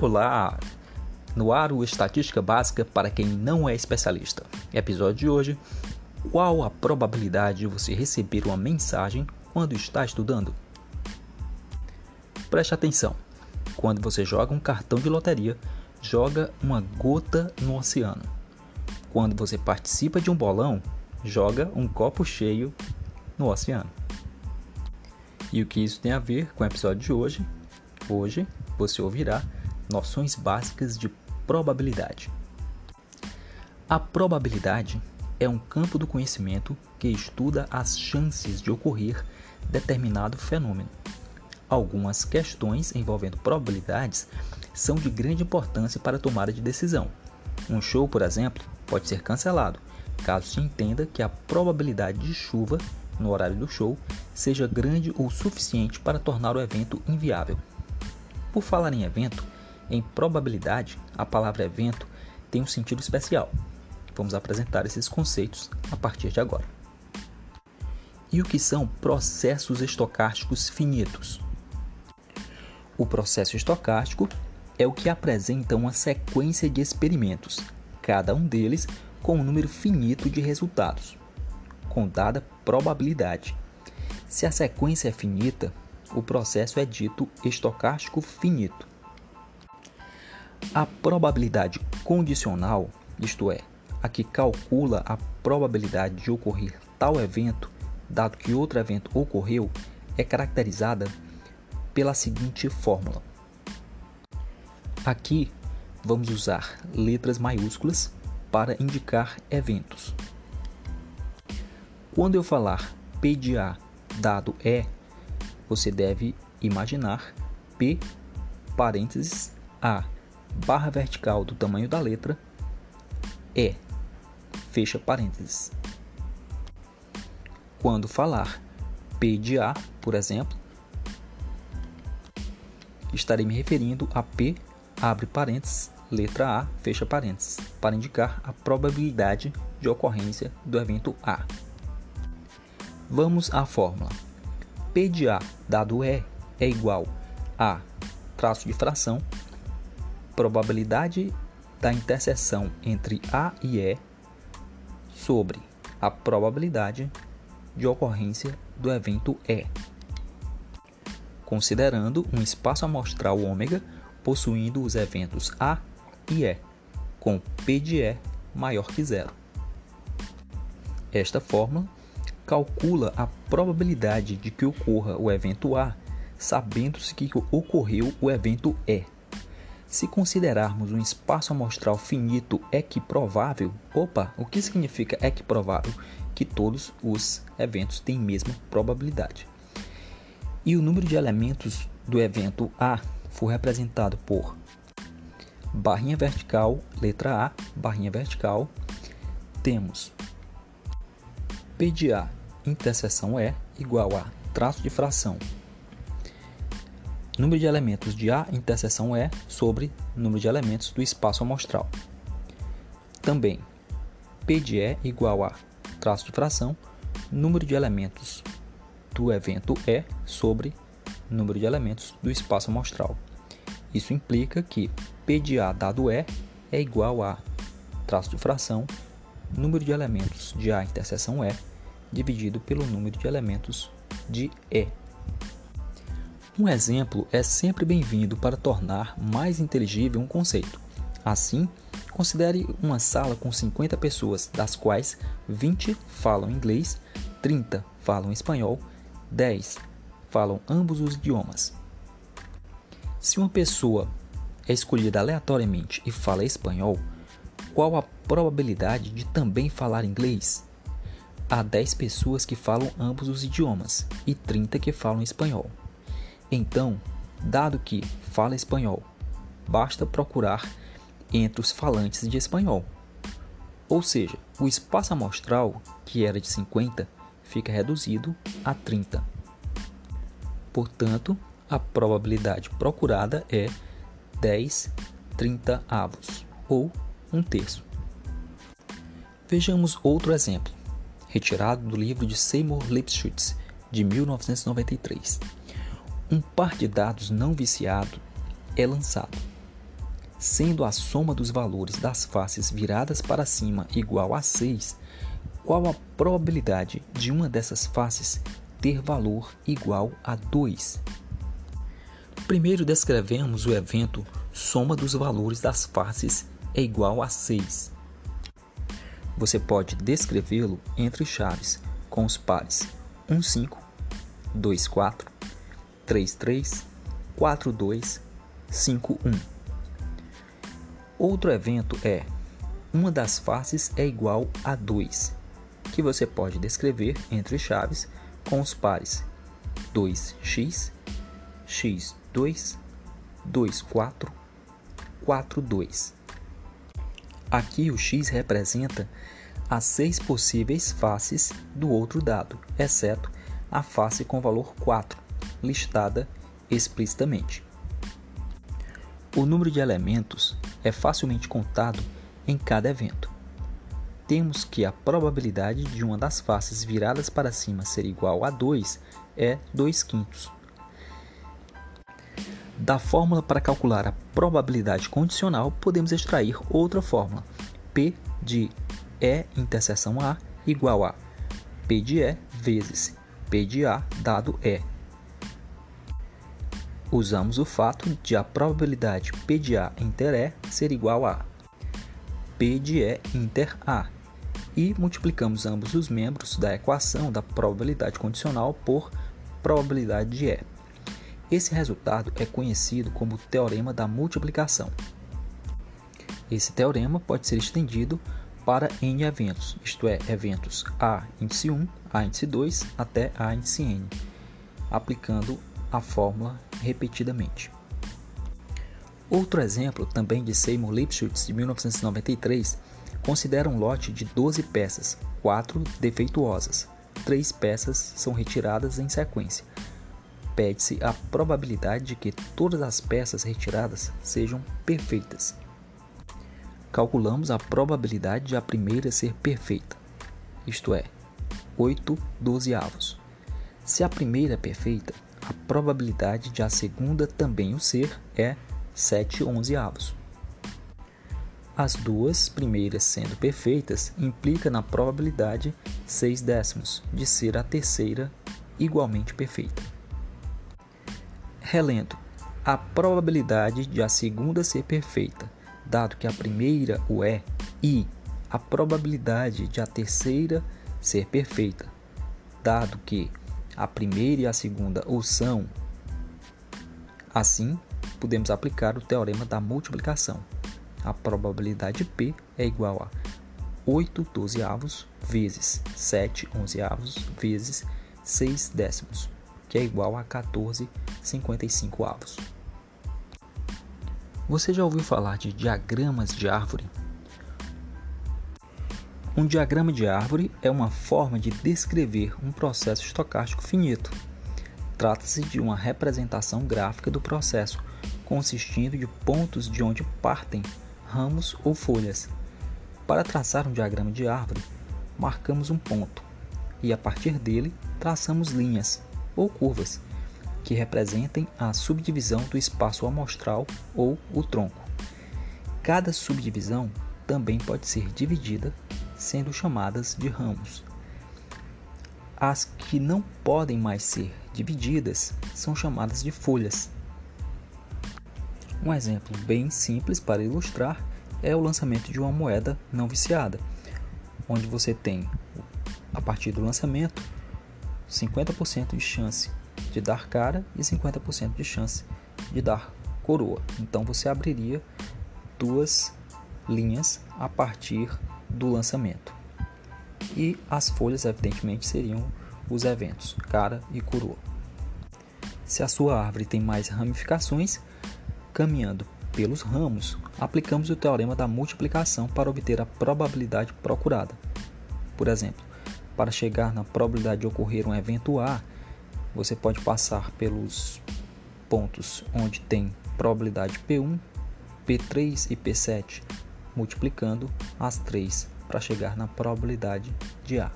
Olá! No ar o Estatística Básica para quem não é especialista. Episódio de hoje: Qual a probabilidade de você receber uma mensagem quando está estudando? Preste atenção. Quando você joga um cartão de loteria, joga uma gota no oceano. Quando você participa de um bolão, joga um copo cheio no oceano. E o que isso tem a ver com o episódio de hoje? Hoje você ouvirá noções básicas de probabilidade. A probabilidade é um campo do conhecimento que estuda as chances de ocorrer determinado fenômeno. Algumas questões envolvendo probabilidades são de grande importância para a tomada de decisão. Um show, por exemplo, pode ser cancelado caso se entenda que a probabilidade de chuva no horário do show seja grande o suficiente para tornar o evento inviável. Por falar em evento, em probabilidade, a palavra evento tem um sentido especial. Vamos apresentar esses conceitos a partir de agora. E o que são processos estocásticos finitos? O processo estocástico é o que apresenta uma sequência de experimentos, cada um deles com um número finito de resultados, com dada probabilidade. Se a sequência é finita, o processo é dito estocástico finito. A probabilidade condicional, isto é, a que calcula a probabilidade de ocorrer tal evento, dado que outro evento ocorreu, é caracterizada pela seguinte fórmula. Aqui vamos usar letras maiúsculas para indicar eventos. Quando eu falar P de A dado E, você deve imaginar P parênteses A barra vertical do tamanho da letra E fecha parênteses. Quando falar P de A, por exemplo, estarei me referindo a P abre parênteses, letra A, fecha parênteses, para indicar a probabilidade de ocorrência do evento A. Vamos à fórmula. P de A dado E é igual a traço de fração, probabilidade da interseção entre A e E sobre a probabilidade de ocorrência do evento E, considerando um espaço amostral ômega possuindo os eventos A e E, com P de E maior que zero. Esta fórmula calcula a probabilidade de que ocorra o evento A, sabendo-se que ocorreu o evento E. Se considerarmos um espaço amostral finito equiprovável, opa, o que significa equiprovável? Que todos os eventos têm mesma probabilidade. E o número de elementos do evento A for representado por barrinha vertical, letra A, barrinha vertical, temos P de A interseção E igual a traço de fração número de elementos de A interseção E sobre número de elementos do espaço amostral. Também, P de E igual a traço de fração número de elementos do evento E sobre número de elementos do espaço amostral. Isso implica que P de A dado E é igual a traço de fração número de elementos de A interseção E dividido pelo número de elementos de E. Um exemplo é sempre bem-vindo para tornar mais inteligível um conceito. Assim, considere uma sala com 50 pessoas, das quais 20 falam inglês, 30 falam espanhol, 10 falam ambos os idiomas. Se uma pessoa é escolhida aleatoriamente e fala espanhol, qual a probabilidade de também falar inglês? Há 10 pessoas que falam ambos os idiomas e 30 que falam espanhol. Então, dado que fala espanhol, basta procurar entre os falantes de espanhol. Ou seja, o espaço amostral, que era de 50, fica reduzido a 30. Portanto, a probabilidade procurada é 10 30 avos, ou um terço. Vejamos outro exemplo, retirado do livro de Seymour Lipschutz, de 1993. Um par de dados não viciado é lançado. Sendo a soma dos valores das faces viradas para cima igual a 6, qual a probabilidade de uma dessas faces ter valor igual a 2? Primeiro descrevemos o evento soma dos valores das faces é igual a 6. Você pode descrevê-lo entre chaves com os pares 1, 5, 2, 4, 3, 3, 4, 2, 5, 1. Outro evento é uma das faces é igual a 2, que você pode descrever entre chaves com os pares 2x, x2, 24, 4, 2. Aqui o x representa as seis possíveis faces do outro dado, exceto a face com valor 4, listada explicitamente. O número de elementos é facilmente contado em cada evento. Temos que a probabilidade de uma das faces viradas para cima ser igual a 2 é 2 quintos. Da fórmula para calcular a probabilidade condicional, podemos extrair outra fórmula. P de E interseção A igual a P de E vezes P de A dado E. Usamos o fato de a probabilidade P de A inter E ser igual a P de E inter A e multiplicamos ambos os membros da equação da probabilidade condicional por probabilidade de E. Esse resultado é conhecido como teorema da multiplicação. Esse teorema pode ser estendido para n eventos, isto é, eventos A índice 1, A índice 2 até A índice n, aplicando a fórmula repetidamente. Outro exemplo, também de Seymour Lipschutz, de 1993, considera um lote de 12 peças, 4 defeituosas. Três peças são retiradas em sequência pede-se a probabilidade de que todas as peças retiradas sejam perfeitas. Calculamos a probabilidade de a primeira ser perfeita, isto é, 8 dozeavos. Se a primeira é perfeita, a probabilidade de a segunda também o ser é 7 onzeavos. As duas primeiras sendo perfeitas implica na probabilidade 6 décimos de ser a terceira igualmente perfeita. Relendo, a probabilidade de a segunda ser perfeita, dado que a primeira o é, e a probabilidade de a terceira ser perfeita, dado que a primeira e a segunda o são. Assim, podemos aplicar o teorema da multiplicação. A probabilidade P é igual a 8 dozeavos vezes 7 onzeavos vezes 6 décimos que é igual a 14,55 avos. Você já ouviu falar de diagramas de árvore? Um diagrama de árvore é uma forma de descrever um processo estocástico finito. Trata-se de uma representação gráfica do processo, consistindo de pontos de onde partem ramos ou folhas. Para traçar um diagrama de árvore, marcamos um ponto e a partir dele traçamos linhas ou curvas, que representem a subdivisão do espaço amostral ou o tronco. Cada subdivisão também pode ser dividida, sendo chamadas de ramos. As que não podem mais ser divididas são chamadas de folhas. Um exemplo bem simples para ilustrar é o lançamento de uma moeda não viciada, onde você tem, a partir do lançamento, 50% de chance de dar cara e 50% de chance de dar coroa. Então você abriria duas linhas a partir do lançamento. E as folhas, evidentemente, seriam os eventos, cara e coroa. Se a sua árvore tem mais ramificações, caminhando pelos ramos, aplicamos o teorema da multiplicação para obter a probabilidade procurada. Por exemplo, para chegar na probabilidade de ocorrer um evento A, você pode passar pelos pontos onde tem probabilidade P1, P3 e P7, multiplicando as três para chegar na probabilidade de A.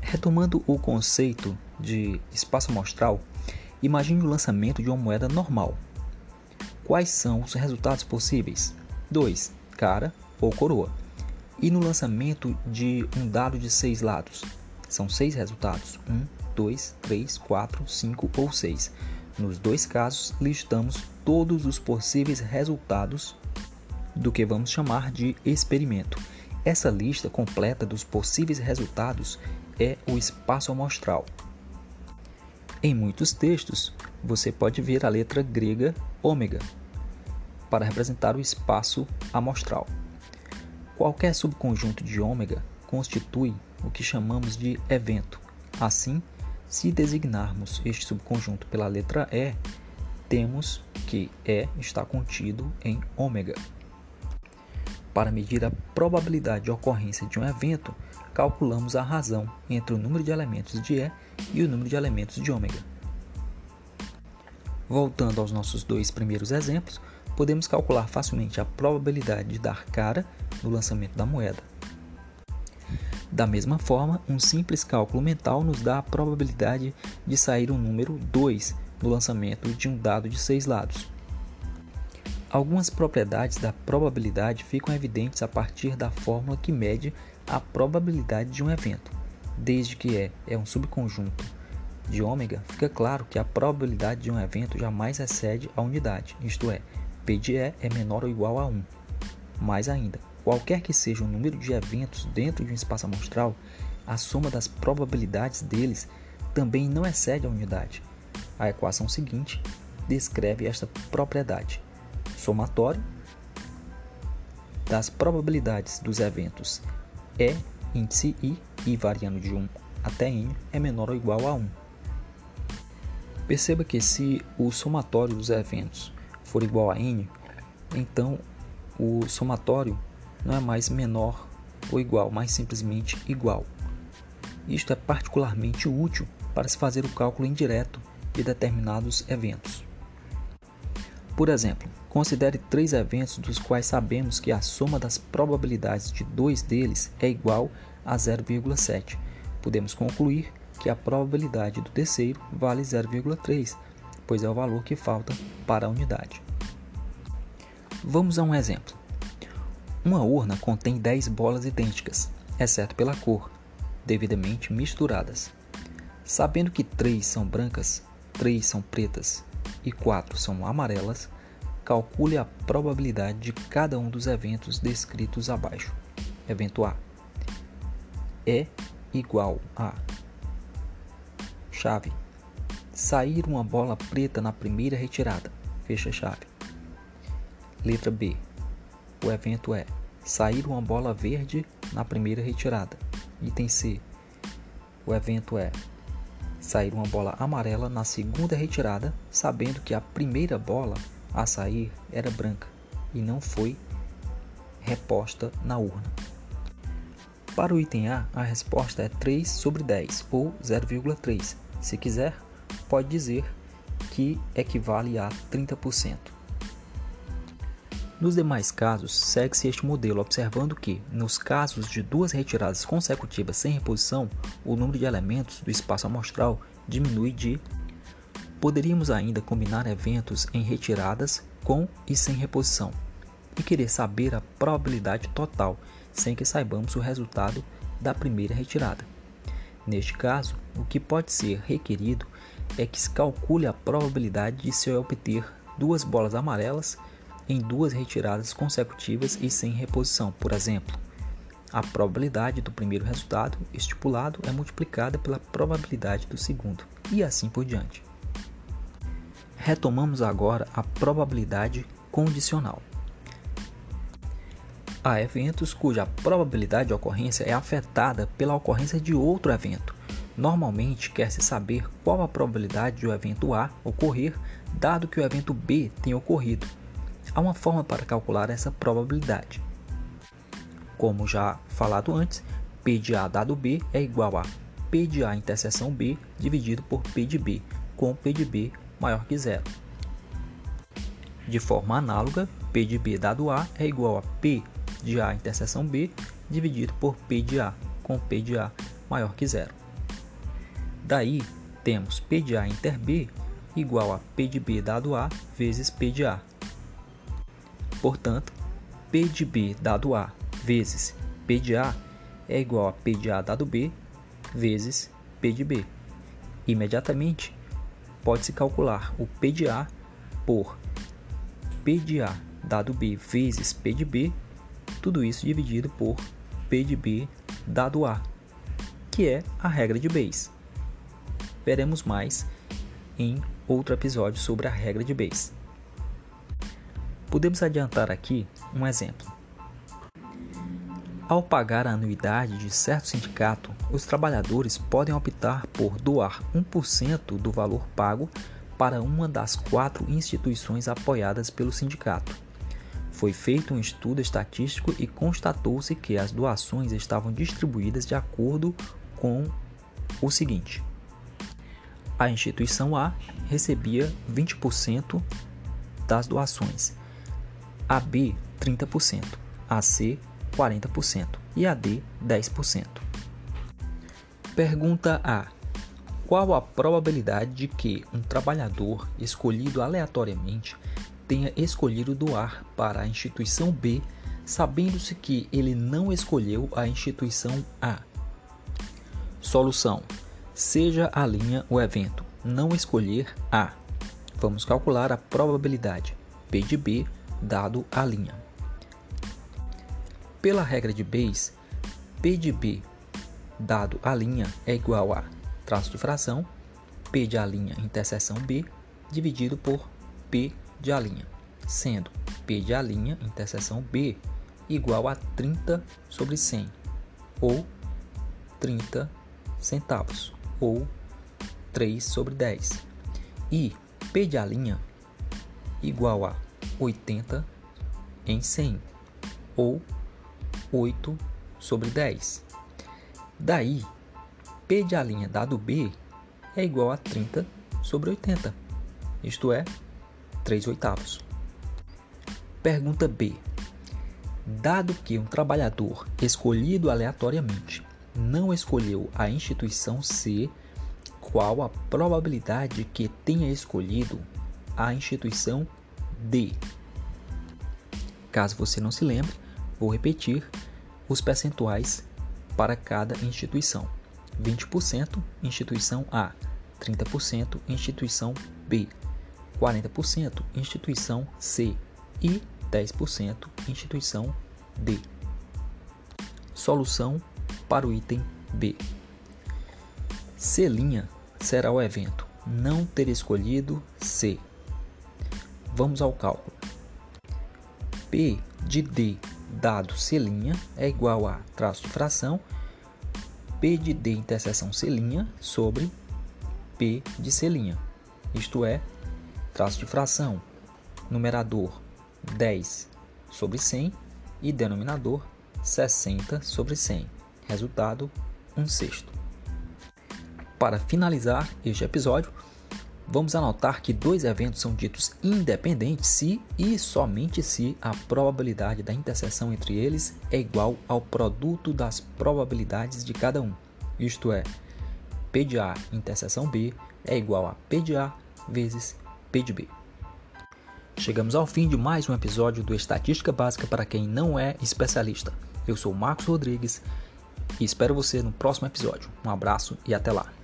Retomando o conceito de espaço amostral, imagine o lançamento de uma moeda normal. Quais são os resultados possíveis? 2. Cara ou coroa. E no lançamento de um dado de seis lados? São seis resultados: 1, 2, 3, 4, 5 ou 6. Nos dois casos, listamos todos os possíveis resultados do que vamos chamar de experimento. Essa lista completa dos possíveis resultados é o espaço amostral. Em muitos textos, você pode ver a letra grega ômega para representar o espaço amostral. Qualquer subconjunto de ômega constitui o que chamamos de evento. Assim, se designarmos este subconjunto pela letra E, temos que E está contido em ômega. Para medir a probabilidade de ocorrência de um evento, calculamos a razão entre o número de elementos de E e o número de elementos de ômega. Voltando aos nossos dois primeiros exemplos, podemos calcular facilmente a probabilidade de dar cara no lançamento da moeda. Da mesma forma, um simples cálculo mental nos dá a probabilidade de sair um número 2 no lançamento de um dado de seis lados. Algumas propriedades da probabilidade ficam evidentes a partir da fórmula que mede a probabilidade de um evento. Desde que E é um subconjunto de ômega, fica claro que a probabilidade de um evento jamais excede a unidade, isto é, P de E é menor ou igual a 1. Mais ainda, qualquer que seja o número de eventos dentro de um espaço amostral, a soma das probabilidades deles também não excede a unidade. A equação seguinte descreve esta propriedade somatório das probabilidades dos eventos E, índice I, I variando de 1 até N, é menor ou igual a 1. Perceba que se o somatório dos eventos for igual a N, então o somatório não é mais menor ou igual, mas simplesmente igual. Isto é particularmente útil para se fazer o cálculo indireto de determinados eventos. Por exemplo, considere três eventos dos quais sabemos que a soma das probabilidades de dois deles é igual a 0,7. Podemos concluir que a probabilidade do terceiro vale 0,3, pois é o valor que falta para a unidade. Vamos a um exemplo. Uma urna contém 10 bolas idênticas, exceto pela cor, devidamente misturadas. Sabendo que 3 são brancas, 3 são pretas e 4 são amarelas, calcule a probabilidade de cada um dos eventos descritos abaixo. Evento A é igual a chave sair uma bola preta na primeira retirada. Fecha chave. Letra B. O evento é sair uma bola verde na primeira retirada. Item C. O evento é sair uma bola amarela na segunda retirada, sabendo que a primeira bola a sair era branca e não foi reposta na urna. Para o item A, a resposta é 3 sobre 10 ou 0,3. Se quiser, pode dizer que equivale a 30%. Nos demais casos, segue-se este modelo, observando que, nos casos de duas retiradas consecutivas sem reposição, o número de elementos do espaço amostral diminui de. Poderíamos ainda combinar eventos em retiradas com e sem reposição, e querer saber a probabilidade total, sem que saibamos o resultado da primeira retirada. Neste caso, o que pode ser requerido é que se calcule a probabilidade de se obter duas bolas amarelas em duas retiradas consecutivas e sem reposição. Por exemplo, a probabilidade do primeiro resultado estipulado é multiplicada pela probabilidade do segundo, e assim por diante. Retomamos agora a probabilidade condicional. Há eventos cuja probabilidade de ocorrência é afetada pela ocorrência de outro evento. Normalmente, quer-se saber qual a probabilidade de o evento A ocorrer, dado que o evento B tenha ocorrido. Há uma forma para calcular essa probabilidade. Como já falado antes, P de A dado B é igual a P de A interseção B dividido por P de B, com P de B maior que zero. De forma análoga, P de B dado A é igual a P de A interseção B dividido por P de A, com P de A maior que zero. Daí, temos P de A inter B igual a P de B dado A vezes P de A, Portanto, P de B dado A vezes P de A é igual a P de A dado B vezes P de B. Imediatamente, pode-se calcular o P de A por P de A dado B vezes P de B, tudo isso dividido por P de B dado A, que é a regra de Bayes. Veremos mais em outro episódio sobre a regra de Bayes. Podemos adiantar aqui um exemplo. Ao pagar a anuidade de certo sindicato, os trabalhadores podem optar por doar 1% do valor pago para uma das quatro instituições apoiadas pelo sindicato. Foi feito um estudo estatístico e constatou-se que as doações estavam distribuídas de acordo com o seguinte: a instituição A recebia 20% das doações, a B 30%, a C 40% e a D 10%. Pergunta A: Qual a probabilidade de que um trabalhador escolhido aleatoriamente tenha escolhido doar para a instituição B, sabendo-se que ele não escolheu a instituição A? Solução: Seja a linha o evento não escolher A. Vamos calcular a probabilidade P de B dado a linha. Pela regra de Bayes, P de B dado a linha é igual a traço de fração P de A' interseção B dividido por P de A', sendo P de A' interseção B igual a 30 sobre 100 ou 30 centavos ou 3 sobre 10 e P de A' igual a 80 em 100 ou 8 sobre 10. Daí, P de A' dado B é igual a 30 sobre 80, isto é, 3 oitavos. Pergunta B. Dado que um trabalhador escolhido aleatoriamente não escolheu a instituição C, qual a probabilidade que tenha escolhido a instituição D? Caso você não se lembre, Vou repetir os percentuais para cada instituição: 20% instituição A, 30% instituição B, 40% instituição C e 10% instituição D. Solução para o item B. C' será o evento não ter escolhido C. Vamos ao cálculo. P de D dado C' é igual a traço de fração P de D interseção C' sobre P de C', isto é, traço de fração, numerador 10 sobre 100 e denominador 60 sobre 100, resultado 1 sexto. Para finalizar este episódio, Vamos anotar que dois eventos são ditos independentes se e somente se a probabilidade da interseção entre eles é igual ao produto das probabilidades de cada um. Isto é, P de A interseção B é igual a P de A vezes P de B. Chegamos ao fim de mais um episódio do Estatística Básica para quem não é especialista. Eu sou Marcos Rodrigues e espero você no próximo episódio. Um abraço e até lá.